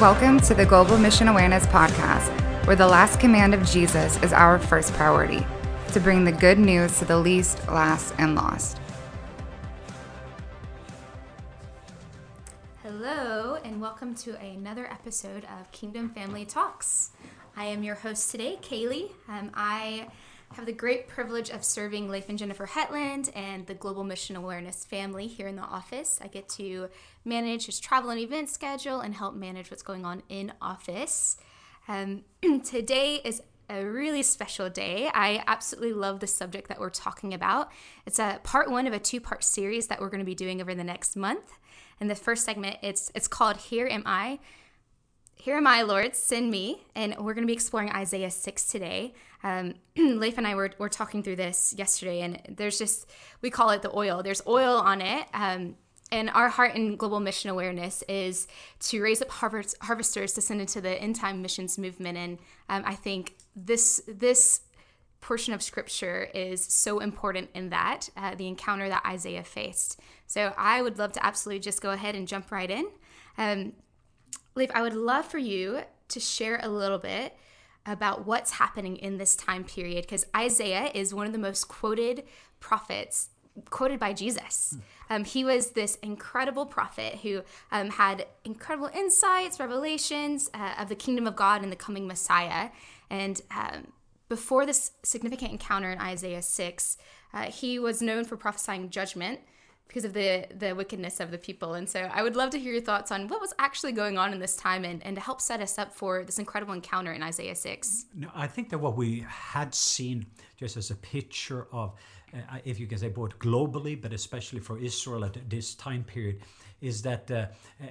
Welcome to the Global Mission Awareness Podcast, where the last command of Jesus is our first priority to bring the good news to the least, last, and lost. Hello, and welcome to another episode of Kingdom Family Talks. I am your host today, Kaylee. Um, I have the great privilege of serving Leif and Jennifer Hetland and the Global Mission Awareness family here in the office. I get to manage his travel and event schedule and help manage what's going on in office. Um, today is a really special day. I absolutely love the subject that we're talking about. It's a part one of a two-part series that we're going to be doing over the next month. And the first segment, it's it's called "Here Am I." Here am I, Lord, send me. And we're going to be exploring Isaiah 6 today. Um, Leif and I were, were talking through this yesterday, and there's just, we call it the oil. There's oil on it. Um, and our heart in global mission awareness is to raise up harvest, harvesters to send into the end time missions movement. And um, I think this, this portion of scripture is so important in that, uh, the encounter that Isaiah faced. So I would love to absolutely just go ahead and jump right in. Um, Leif, I would love for you to share a little bit about what's happening in this time period because Isaiah is one of the most quoted prophets quoted by Jesus. Um, he was this incredible prophet who um, had incredible insights, revelations uh, of the kingdom of God and the coming Messiah. And um, before this significant encounter in Isaiah 6, uh, he was known for prophesying judgment because of the the wickedness of the people. And so I would love to hear your thoughts on what was actually going on in this time and, and to help set us up for this incredible encounter in Isaiah 6. No, I think that what we had seen just as a picture of, uh, if you can say both globally, but especially for Israel at this time period, is that uh, uh,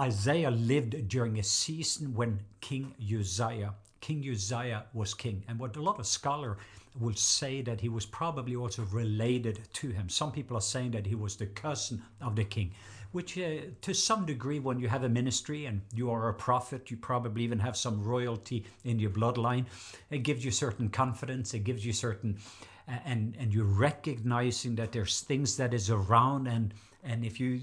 Isaiah lived during a season when King Uzziah, King Uzziah was king. And what a lot of scholars will say that he was probably also related to him. Some people are saying that he was the cousin of the king, which uh, to some degree, when you have a ministry and you are a prophet, you probably even have some royalty in your bloodline. It gives you certain confidence. It gives you certain, uh, and and you're recognizing that there's things that is around and and if you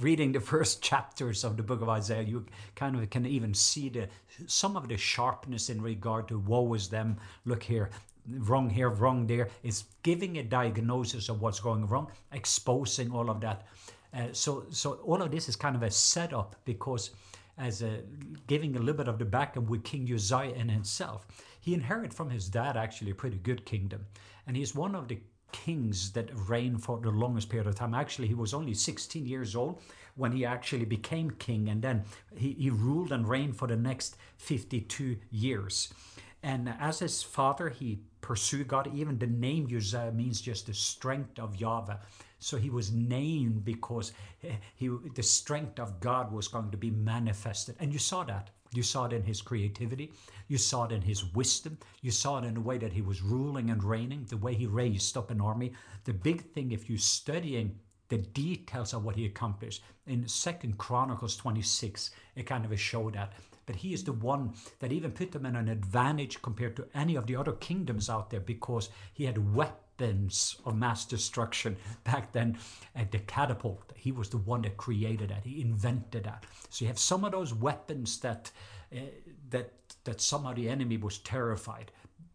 reading the first chapters of the book of Isaiah, you kind of can even see the some of the sharpness in regard to woe is them. Look here, wrong here, wrong there. It's giving a diagnosis of what's going wrong, exposing all of that. Uh, so, so all of this is kind of a setup because, as a, giving a little bit of the background with King Uzziah in himself, he inherited from his dad actually a pretty good kingdom, and he's one of the kings that reigned for the longest period of time. Actually, he was only 16 years old when he actually became king, and then he, he ruled and reigned for the next 52 years. And as his father, he pursued God. Even the name Uzziah means just the strength of Yahweh. So he was named because he, the strength of God was going to be manifested. And you saw that. You saw it in his creativity. You saw it in his wisdom. You saw it in the way that he was ruling and reigning, the way he raised up an army. The big thing, if you're studying the details of what he accomplished in Second Chronicles 26, it kind of showed that but he is the one that even put them in an advantage compared to any of the other kingdoms out there because he had weapons of mass destruction back then at the catapult. He was the one that created that. He invented that. So you have some of those weapons that uh, that that some of the enemy was terrified.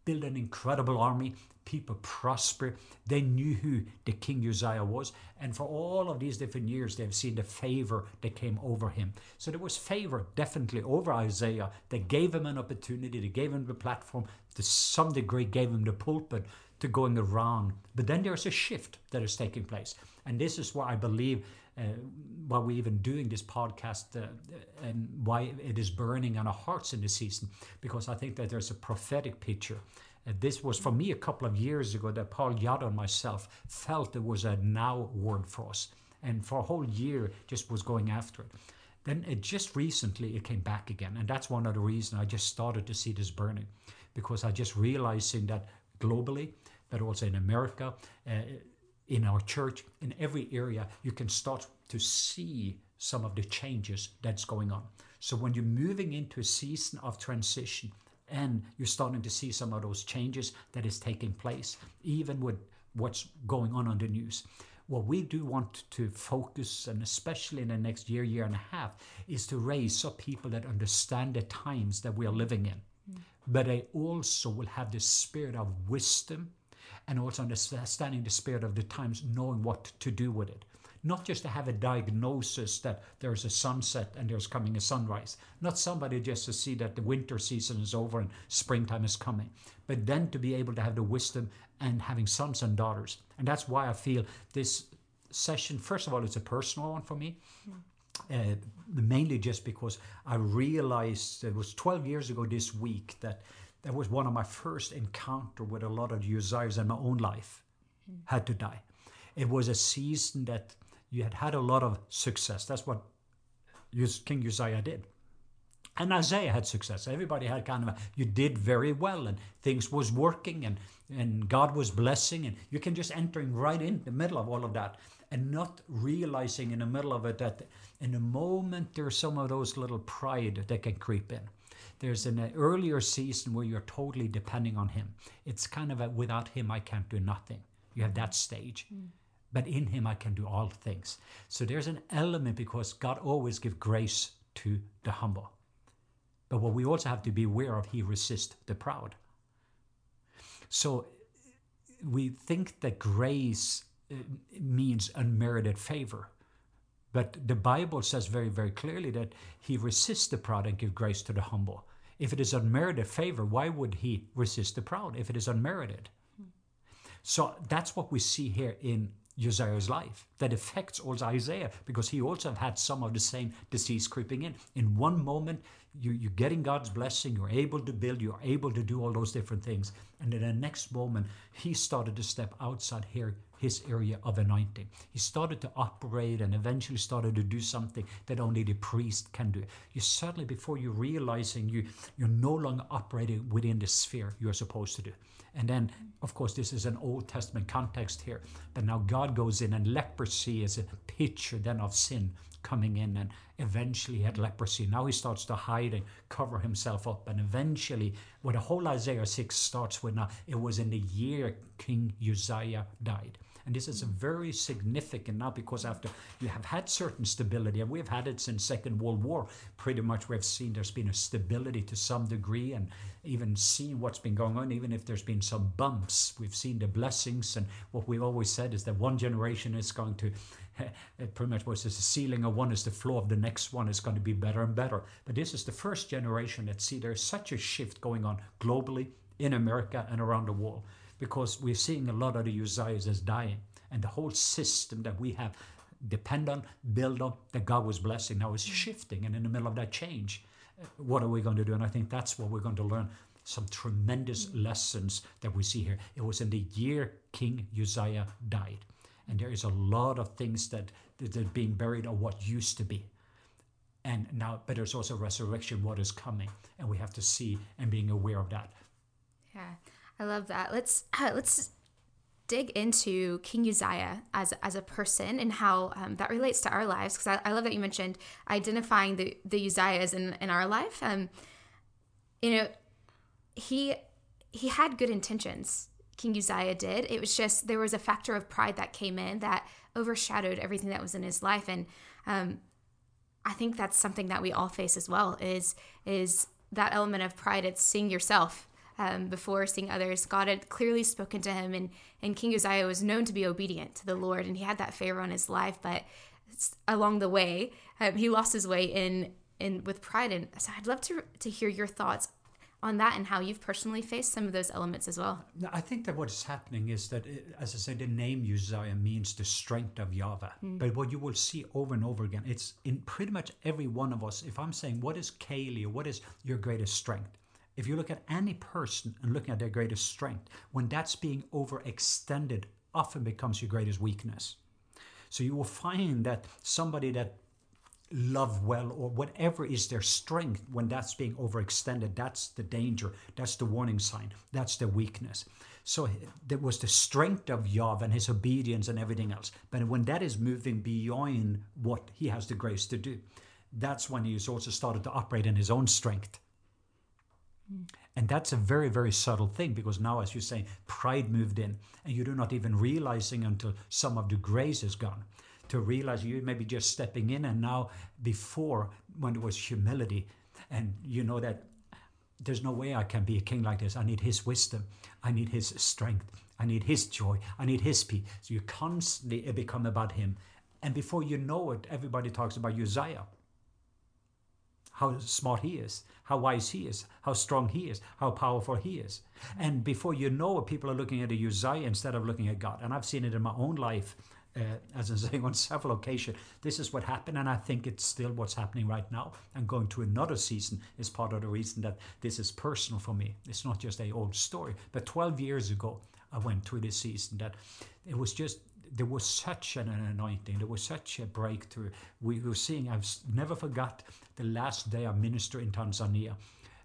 Build an incredible army people prosper. They knew who the King Uzziah was. And for all of these different years, they've seen the favor that came over him. So there was favor definitely over Isaiah. They gave him an opportunity, they gave him the platform, to some degree, gave him the pulpit to going around. But then there's a shift that is taking place. And this is why I believe uh, why we're even doing this podcast uh, and why it is burning on our hearts in this season, because I think that there's a prophetic picture this was for me a couple of years ago that Paul Yada and myself felt there was a now word for us. And for a whole year, just was going after it. Then it just recently it came back again. And that's one of the reasons I just started to see this burning. Because I just realizing that globally, but also in America, uh, in our church, in every area, you can start to see some of the changes that's going on. So when you're moving into a season of transition, and you're starting to see some of those changes that is taking place even with what's going on on the news what we do want to focus, and especially in the next year, year and a half, is to raise up people that understand the times that we are living in. Mm. But they also will have the spirit of wisdom and also understanding the spirit of the times, knowing what to do with it. Not just to have a diagnosis that there's a sunset and there's coming a sunrise. Not somebody just to see that the winter season is over and springtime is coming. But then to be able to have the wisdom and having sons and daughters. And that's why I feel this session, first of all, it's a personal one for me. Uh, mainly just because I realized it was 12 years ago this week that that was one of my first encounter with a lot of Uzziahs in my own life had to die. It was a season that you had had a lot of success. That's what King Uzziah did. And Isaiah had success. Everybody had kind of a, you did very well and things was working and, and God was blessing and you can just entering right in the middle of all of that and not realizing in the middle of it that in a moment there's some of those little pride that can creep in. There's an earlier season where you're totally depending on him. It's kind of a without him I can't do nothing. You have that stage. Mm. But in him I can do all things. So there's an element because God always gives grace to the humble. But what we also have to be aware of, he resists the proud. So we think that grace uh, means unmerited favor. But the Bible says very, very clearly that he resists the proud and gives grace to the humble. If it is unmerited favor, why would he resist the proud if it is unmerited? So that's what we see here in Uzziah's life that affects also Isaiah because he also had some of the same disease creeping in. In one moment, you, you're getting God's blessing, you're able to build, you're able to do all those different things. And in the next moment, he started to step outside here, his area of anointing. He started to operate and eventually started to do something that only the priest can do. You suddenly, before you realizing you, you're no longer operating within the sphere you're supposed to do. And then, of course, this is an Old Testament context here. But now God goes in, and leprosy is a picture then of sin coming in. And eventually he had leprosy. Now he starts to hide and cover himself up. And eventually, what the whole Isaiah 6 starts with now, it was in the year King Uzziah died. And this is very significant now because after you have had certain stability, and we've had it since Second World War, pretty much we've seen there's been a stability to some degree and even seen what's been going on, even if there's been some bumps, we've seen the blessings. And what we've always said is that one generation is going to pretty much was the ceiling of one is the floor of the next one is going to be better and better. But this is the first generation that see there's such a shift going on globally in America and around the world because we're seeing a lot of the Uzziahs as dying. And the whole system that we have depend on, build on, that God was blessing now is shifting. And in the middle of that change, uh, what are we going to do? And I think that's what we're going to learn. Some tremendous lessons that we see here. It was in the year King Uzziah died. And there is a lot of things that, that are being buried or what used to be. And now, but there's also resurrection, what is coming. And we have to see and being aware of that. Yeah. I love that. Let's uh, let's dig into King Uzziah as as a person and how um, that relates to our lives. Because I, I, love that you mentioned identifying the the Uzziahs in in our life. Um, you know, he he had good intentions. King Uzziah did. It was just there was a factor of pride that came in that overshadowed everything that was in his life, and um, I think that's something that we all face as well. Is is that element of pride? It's seeing yourself um, before seeing others. God had clearly spoken to him, and, and King Uzziah was known to be obedient to the Lord, and he had that favor on his life. But along the way, um, he lost his way in in with pride. And so I'd love to to hear your thoughts on that and how you've personally faced some of those elements as well. I think that what is happening is that, as I said, the name Uzziah means the strength of Yahweh. Mm. But what you will see over and over again, it's in pretty much every one of us. If I'm saying, what is Kaylee, what is your greatest strength? If you look at any person and looking at their greatest strength, when that's being overextended, often becomes your greatest weakness. So you will find that somebody that love well or whatever is their strength when that's being overextended that's the danger. That's the warning sign. That's the weakness. So there was the strength of Yahweh and his obedience and everything else. But when that is moving beyond what he has the grace to do that's when he's also started to operate in his own strength And that's a very, very subtle thing because now, as you say, pride moved in, and you're not even realizing until some of the grace is gone to realize you maybe just stepping in. And now, before, when it was humility, and you know that there's no way I can be a king like this. I need his wisdom, I need his strength, I need his joy, I need his peace. So you constantly become about him. And before you know it, everybody talks about Uzziah how smart he is, how wise he is, how strong he is, how powerful he is. And before you know it, people are looking at a Uzziah instead of looking at God. And I've seen it in my own life, uh, as I'm saying, on several occasions. This is what happened, and I think it's still what's happening right now. And going to another season is part of the reason that this is personal for me. It's not just a old story. But 12 years ago, I went through this season that it was just there was such an anointing, there was such a breakthrough. We were seeing, I've never forgot the last day I ministered in Tanzania,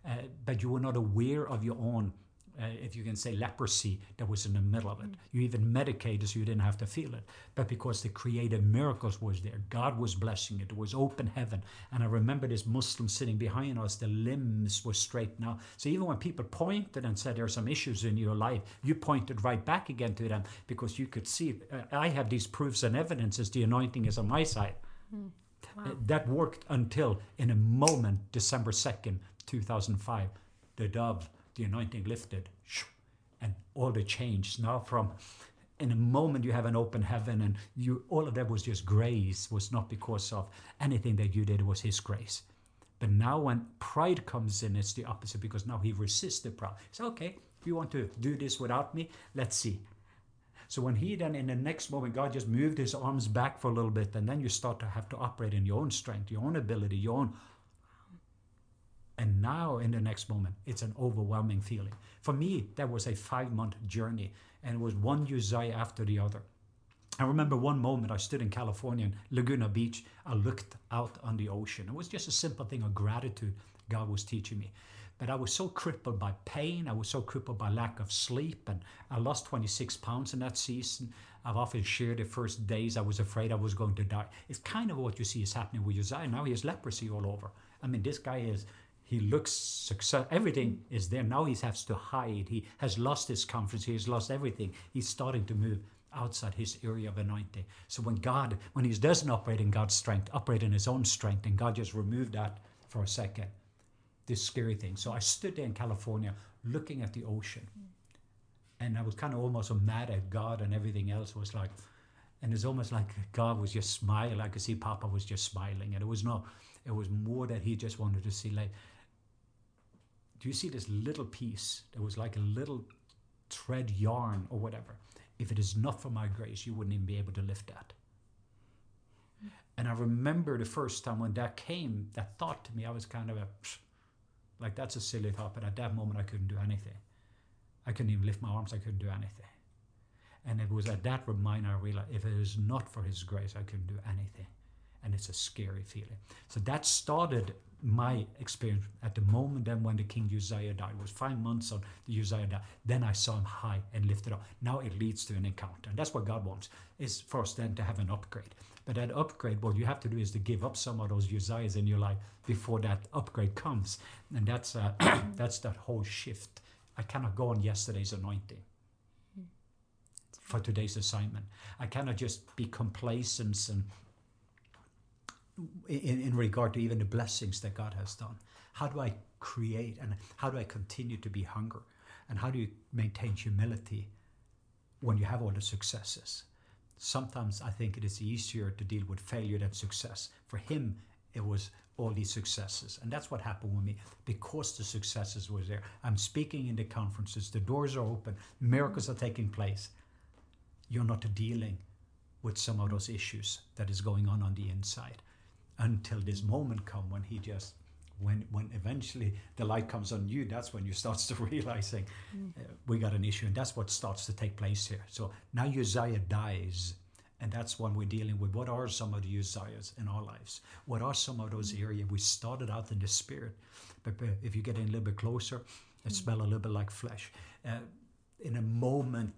uh, but you were not aware of your own uh, if you can say leprosy that was in the middle of it. Mm. You even medicated so you didn't have to feel it. But because the creative miracles was there, God was blessing it. It was open heaven. And I remember this Muslim sitting behind us, the limbs were straight now. So even when people pointed and said there are some issues in your life, you pointed right back again to them because you could see, uh, I have these proofs and evidences, the anointing is on my side. Mm. Wow. Uh, that worked until in a moment, December 2nd, 2005, the dove the anointing lifted, and all the change. Now from in a moment you have an open heaven and you all of that was just grace was not because of anything that you did it was his grace. But now when pride comes in it's the opposite because now he resists the pride so okay if you want to do this without me let's see. So when he then in the next moment god just moved his arms back for a little bit and then you start to have to operate in your own strength your own ability your own and now, in the next moment, it's an overwhelming feeling. For me, that was a five month journey, and it was one Uzziah after the other. I remember one moment I stood in California, in Laguna Beach. I looked out on the ocean. It was just a simple thing of gratitude God was teaching me. But I was so crippled by pain. I was so crippled by lack of sleep. And I lost 26 pounds in that season. I've often shared the first days I was afraid I was going to die. It's kind of what you see is happening with Uzziah. Now he has leprosy all over. I mean, this guy is he looks success everything is there. Now he has to hide. He has lost his confidence he has lost everything. He's starting to move outside his area of anointing. So when god when he doesn't operate in god's strength operate in his own strength and god just removed that for a second this scary thing. So i stood there in california looking at the ocean and i was kind of almost mad at god and everything else was like and it's almost like god was just smiling. I could see papa was just smiling and it was not it was more that he just wanted to see like do you see this little piece that was like a little thread yarn or whatever? If it is not for my grace, you wouldn't even be able to lift that. And I remember the first time when that came, that thought to me, I was kind of a, like, that's a silly thought, but at that moment I couldn't do anything. I couldn't even lift my arms, I couldn't do anything. And it was at that reminder I realized if it is not for His grace, I couldn't do anything. And it's a scary feeling. So that started my experience at the moment then when the king Uzziah died. It was five months on the Uzziah died. Then I saw him high and lifted up. Now it leads to an encounter and that's what God wants is for us then to have an upgrade. But that upgrade what you have to do is to give up some of those Uzziahs in your life before that upgrade comes. And that's uh, that's that whole shift. I cannot go on yesterday's anointing for today's assignment. I cannot just be complacent and in, in regard to even the blessings that God has done. How do I create and how do I continue to be hunger? And how do you maintain humility when you have all the successes? Sometimes I think it is easier to deal with failure than success. For him, it was all these successes. And that's what happened with me because the successes were there. I'm speaking in the conferences, the doors are open, miracles are taking place. You're not dealing with some of those issues that is going on on the inside until this moment come when he just when when eventually the light comes on you that's when you start to realizing mm. uh, we got an issue and that's what starts to take place here. So now uzziah dies and that's when we're dealing with what are some of the uzziahs in our lives? What are some of those areas? We started out in the spirit. But if you get in a little bit closer it mm. smell a little bit like flesh. Uh, in a moment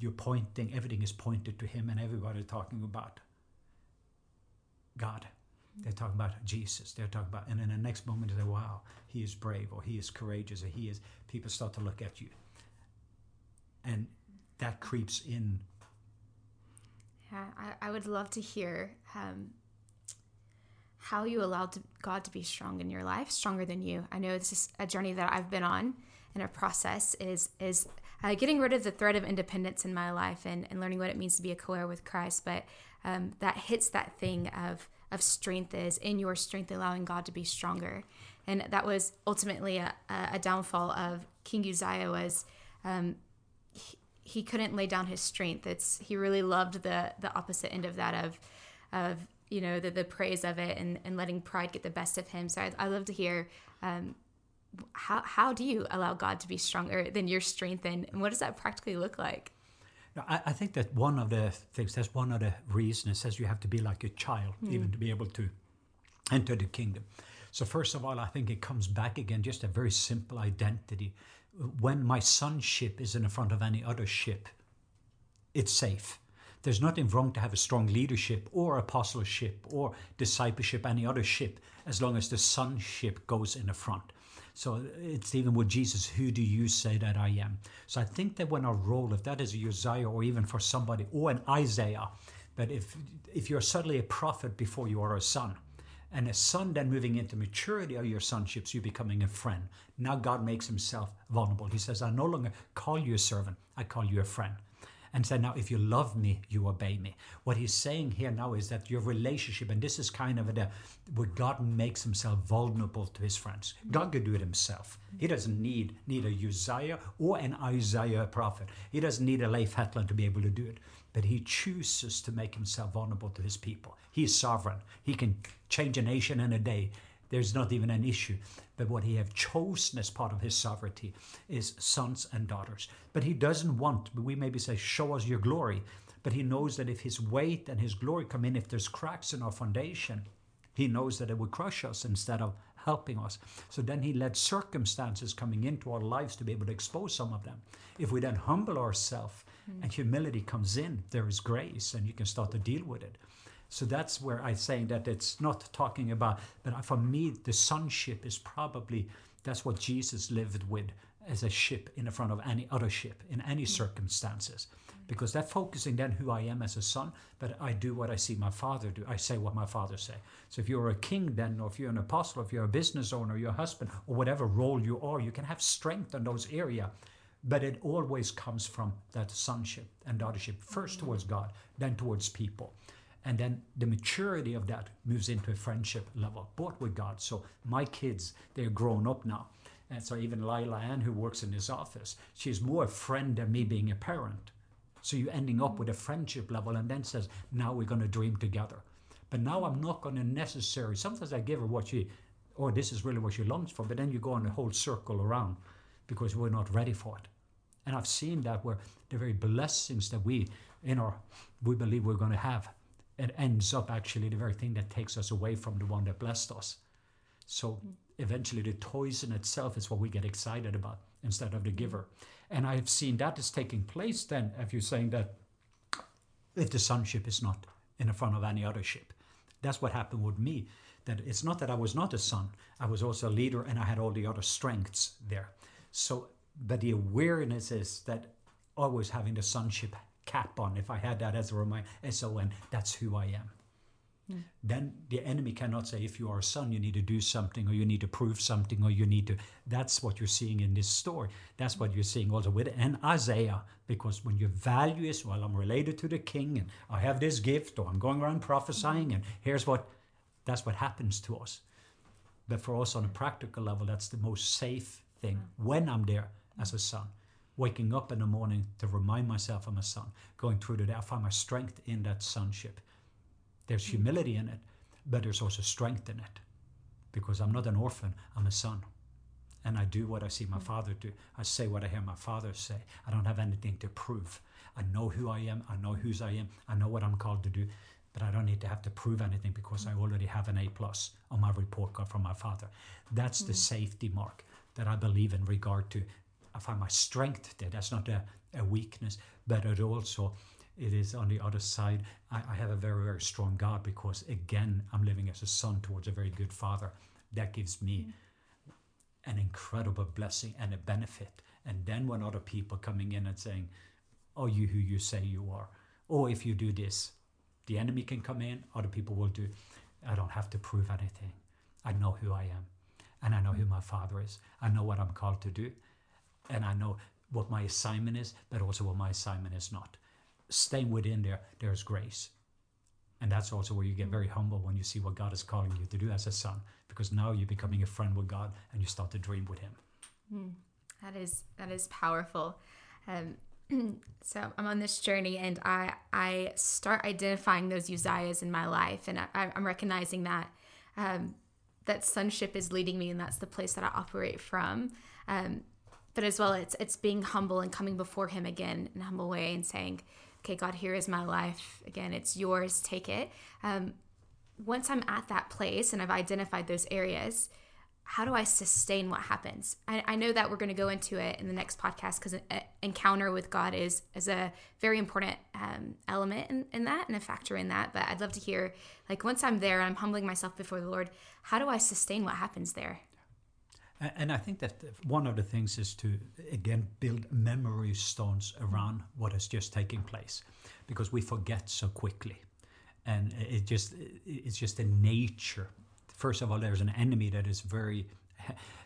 you're pointing everything is pointed to him and everybody talking about God. They're talking about Jesus. They're talking about, and in the next moment they say, "Wow, he is brave," or "He is courageous," or "He is." People start to look at you, and that creeps in. Yeah, I, I would love to hear um, how you allowed to, God to be strong in your life, stronger than you. I know this is a journey that I've been on, and a process is is uh, getting rid of the threat of independence in my life and, and learning what it means to be a co-heir with Christ. But um, that hits that thing of of strength is in your strength, allowing God to be stronger, and that was ultimately a, a downfall of King Uzziah was. Um, he, he couldn't lay down his strength. It's he really loved the the opposite end of that of of you know the, the praise of it and, and letting pride get the best of him. So I, I love to hear um, how how do you allow God to be stronger than your strength and, and what does that practically look like? No, I, I think that one of the things, that's one of the reasons, it says you have to be like a child, hmm. even to be able to enter the kingdom. So, first of all, I think it comes back again, just a very simple identity. When my sonship is in the front of any other ship, it's safe. There's nothing wrong to have a strong leadership or apostleship or discipleship, any other ship, as long as the sonship goes in the front. So it's even with Jesus, who do you say that I am? So I think that when our role, if that is a Uzziah or even for somebody, or an Isaiah, but if if you're suddenly a prophet before you are a son, and a son then moving into maturity of your sonships, you becoming a friend. Now God makes himself vulnerable. He says, I no longer call you a servant, I call you a friend and said, Now, if you love me, you obey me. What he's saying here now is that your relationship, and this is kind of where God makes himself vulnerable to his friends. God could do it himself. He doesn't need neither Uzziah or an Isaiah prophet. He doesn't need a Leif Hetland to be able to do it. But he chooses to make himself vulnerable to his people. He is sovereign. He can change a nation in a day. There's not even an issue. But what he have chosen as part of his sovereignty is sons and daughters. But he doesn't want, we maybe say, show us your glory. But he knows that if his weight and his glory come in, if there's cracks in our foundation, he knows that it will crush us instead of helping us. So then he led circumstances coming into our lives to be able to expose some of them. If we then humble ourselves mm. and humility comes in, there is grace and you can start to deal with it. So that's where I'm saying that it's not talking about, but for me, the sonship is probably that's what Jesus lived with as a ship in the front of any other ship in any mm. circumstances. Because that focusing then who I am as a son, but I do what I see my father do. I say what my father say. So if you're a king then, or if you're an apostle, if you're a business owner, your husband, or whatever role you are, you can have strength in those area, But it always comes from that sonship and daughtership, first mm. towards God, then towards people. And then the maturity of that moves into a friendship level, both with God. So my kids, they're grown up now. And so even Lila Ann, who works in his office, she's more a friend than me being a parent. So you're ending up with a friendship level and then says, now we're going to dream together. But now I'm not going to necessarily, sometimes I give her what she, oh, this is really what she longs for, but then you go on a whole circle around because we're not ready for it. And I've seen that where the very blessings that we, in our, we believe we're going to have it ends up actually the very thing that takes us away from the one that blessed us. So eventually, the toys in itself is what we get excited about instead of the giver. And I've seen that is taking place then, if you're saying that if the sonship is not in the front of any other ship. That's what happened with me. That it's not that I was not a son, I was also a leader and I had all the other strengths there. So, but the awareness is that always having the sonship cap on, if I had that as a reminder, S-O-N, that's who I am. Mm. Then the enemy cannot say, if you are a son, you need to do something, or you need to prove something, or you need to. That's what you're seeing in this story. That's what you're seeing also with and Isaiah, because when your value is, well, I'm related to the king, and I have this gift, or I'm going around prophesying, and here's what. That's what happens to us. But for us on a practical level, that's the most safe thing when I'm there as a son waking up in the morning to remind myself I'm a son, going through the day, I find my strength in that sonship. There's mm. humility in it, but there's also strength in it because I'm not an orphan, I'm a son. And I do what I see my mm. father do. I say what I hear my father say. I don't have anything to prove. I know who I am, I know whose I am, I know what I'm called to do, but I don't need to have to prove anything because I already have an A plus on my report card from my father. That's the safety mark that I believe in regard to I find my strength there. That's not a, a weakness, but it also it is on the other side. I, I have a very, very strong God because, again, I'm living as a son towards a very good father. That gives me mm. an incredible blessing and a benefit. And then when other people coming in and saying, "Oh, you who you say you are," or if you do this, the enemy can come in. Other people will do. I don't have to prove anything. I know who I am, and I know who my Father is. I know what I'm called to do, and I know what my assignment is, but also what my assignment is not. Staying within there, there's grace. And that's also where you get very humble when you see what God is calling you to do as a son, because now you're becoming a friend with God and you start to dream with Him. Mm, that is that is powerful. Um, so I'm on this journey, and I I start identifying those Uzziahs in my life, and I, am recognizing that um, that sonship is leading me, and that's the place that I operate from. Um, but as well, it's it's being humble and coming before Him again in a humble way, and saying, okay, God, here is my life. Again, it's yours, take it. Um, once I'm at that place and I've identified those areas, how do I sustain what happens? I, I know that we're going to go into it in the next podcast because encounter with God is is a very important um, element in, in that and a factor in that. But I'd love to hear, like, once I'm there, and I'm humbling myself before the Lord. How do I sustain what happens there? And I think that one of the things is to again build memory stones around what has just taken place, because we forget so quickly, and it just it's just a nature. First of all, there's an enemy that is very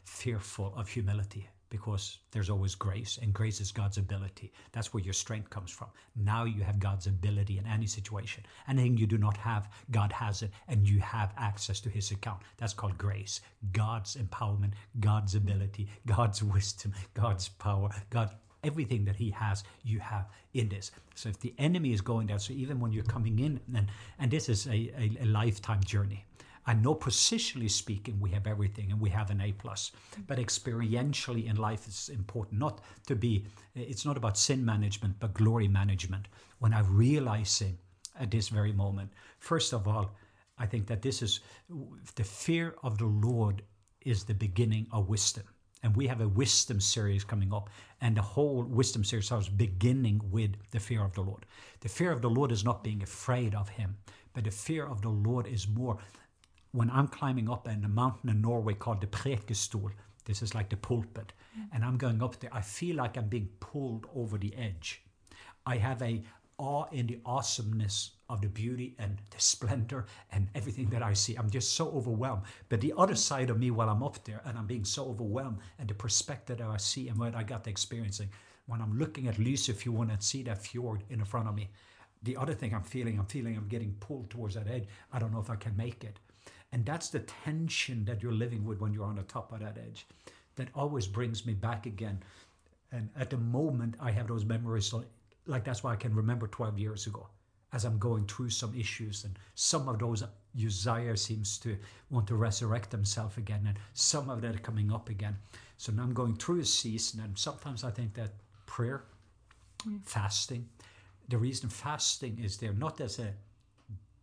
fearful of humility because there's always grace, and grace is God's ability. That's where your strength comes from. Now you have God's ability in any situation. Anything you do not have, God has it, and you have access to His account. That's called grace. God's empowerment, God's ability, God's wisdom, God's power, God. Everything that he has, you have in this. So if the enemy is going there, so even when you're coming in, and, and this is a, a, a lifetime journey, I know positionally speaking, we have everything and we have an A plus. But experientially in life, it's important not to be. It's not about sin management, but glory management. When I'm realizing at this very moment, first of all, I think that this is the fear of the Lord is the beginning of wisdom. And we have a wisdom series coming up, and the whole wisdom series is beginning with the fear of the Lord. The fear of the Lord is not being afraid of Him, but the fear of the Lord is more when I'm climbing up in a mountain in Norway called the Prekestol, this is like the pulpit, mm. and I'm going up there, I feel like I'm being pulled over the edge. I have a awe in the awesomeness of the beauty and the splendor and everything that I see. I'm just so overwhelmed. But the other side of me while I'm up there and I'm being so overwhelmed and the perspective that I see and what I got experiencing, when I'm looking at Lisa, if you want to see that fjord in front of me, the other thing I'm feeling, I'm feeling I'm getting pulled towards that edge. I don't know if I can make it. And that's the tension that you're living with when you're on the top of that edge. That always brings me back again. And at the moment, I have those memories. Like that's why I can remember 12 years ago as I'm going through some issues. And some of those, Uzziah seems to want to resurrect themselves again. And some of that are coming up again. So now I'm going through a season. And sometimes I think that prayer, mm. fasting, the reason fasting is there not as a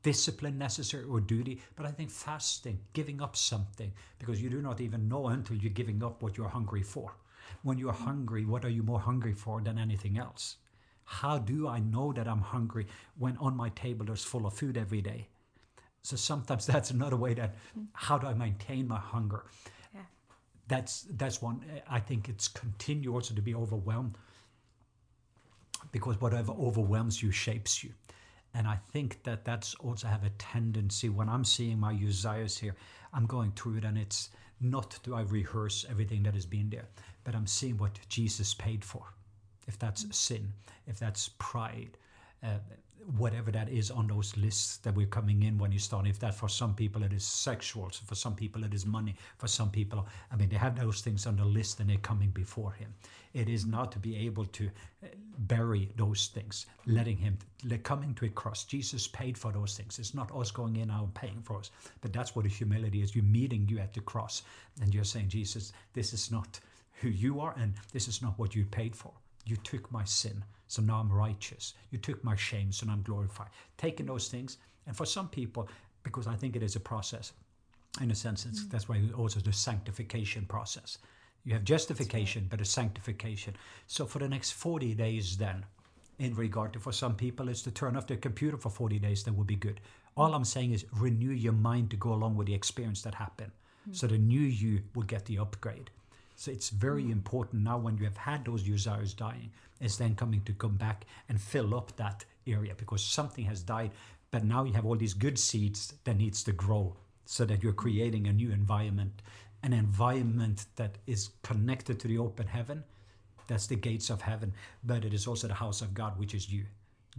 discipline necessary or duty, but I think fasting, giving up something, because you do not even know until you're giving up what you're hungry for. When you're hungry, what are you more hungry for than anything else? How do I know that I'm hungry when on my table there's full of food every day? So sometimes that's another way that how do I maintain my hunger? Yeah. That's that's one. Eh, I think it's continue also to be overwhelmed because whatever overwhelms you shapes you. And I think that that's also have a tendency when I'm seeing my Uzziahs here, I'm going through it and it's not do I rehearse everything that has been there, but I'm seeing what Jesus paid for. If that's sin, if that's pride, uh, whatever that is on those lists that we're coming in when you start. If that for some people it is sexual, so for some people it is money, for some people, I mean, they have those things on the list and they're coming before Him. It is not to be able to uh, bury those things, letting Him, coming to a cross. Jesus paid for those things. It's not us going in and paying for us, but that's what the humility is. You're meeting you at the cross and you're saying, Jesus, this is not who you are and this is not what you paid for. You took my sin so now I'm righteous. You took my shame, so now I'm glorified. Taking those things, and for some people, because I think it is a process, in a sense, mm-hmm. that's why also the sanctification process. You have justification, right. but a sanctification. So for the next 40 days, then, in regard to for some people is to turn off their computer for 40 days that would be good all i'm saying is renew your mind to go along with the experience that happened so the new you will get the upgrade so it's very mm. important now when you have had those desires dying is then coming to come back and fill up that area because something has died but now you have all these good seeds that needs to grow so that you're mm. creating a new environment an environment that is connected to the open heaven. That's the gates of heaven, but it is also the house of God, which is you.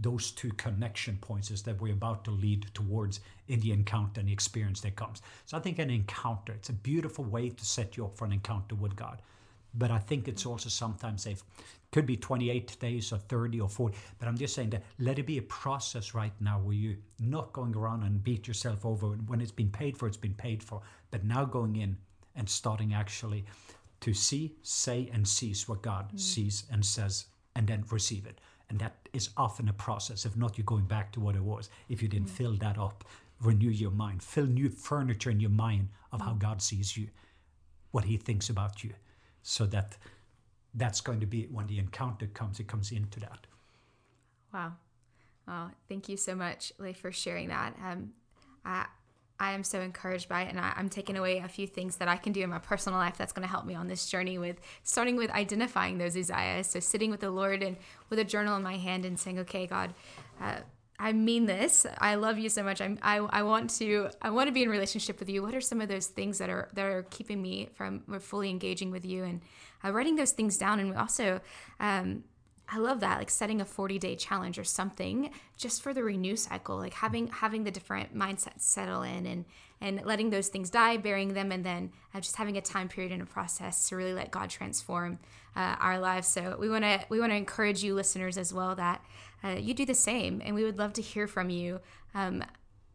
Those two connection points is that we're about to lead towards in the encounter and the experience that comes. So I think an encounter, it's a beautiful way to set you up for an encounter with God. But I think it's also sometimes safe. Could be 28 days or 30 or 40. But I'm just saying that let it be a process right now where you're not going around and beat yourself over when it's been paid for, it's been paid for. But now going in and starting actually to see, say, and seize what God mm. sees and says, and then receive it. And that is often a process. If not, you're going back to what it was. If you didn't fill that up, renew your mind, fill new furniture in your mind of how God sees you, what He thinks about you, so that that's going to be when the encounter comes, it comes into that. Wow. Wow. Thank you so much, Leif, for sharing that. Um, I, I am so encouraged by it, and I, I'm taking away a few things that I can do in my personal life that's going to help me on this journey with starting with identifying those desires. So, sitting with the Lord and with a journal in my hand and saying, Okay, God, uh, I mean this. I love you so much. I'm, I, I want to I want to be in relationship with you. What are some of those things that are that are keeping me from fully engaging with you and uh, writing those things down and also um, I love that, like setting a 40 day challenge or something just for the renew cycle, like having having the different mindsets settle in and and letting those things die, burying them, and then uh, just having a time period and a process to really let God transform uh, our lives. So we want to we want to encourage you listeners as well that uh, you do the same, and we would love to hear from you. Um,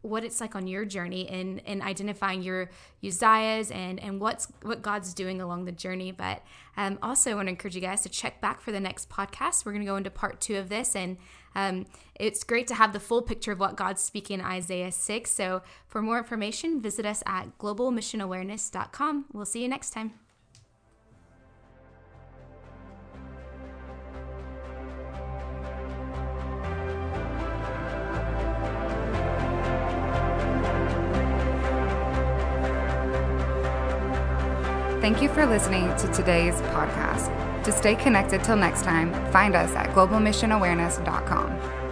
what it's like on your journey in in identifying your desires and and what's what God's doing along the journey. But um, also, I want to encourage you guys to check back for the next podcast. We're going to go into part two of this, and um, it's great to have the full picture of what God's speaking in Isaiah six. So, for more information, visit us at globalmissionawareness.com. We'll see you next time. Thank you for listening to today's podcast. To stay connected till next time, find us at globalmissionawareness.com.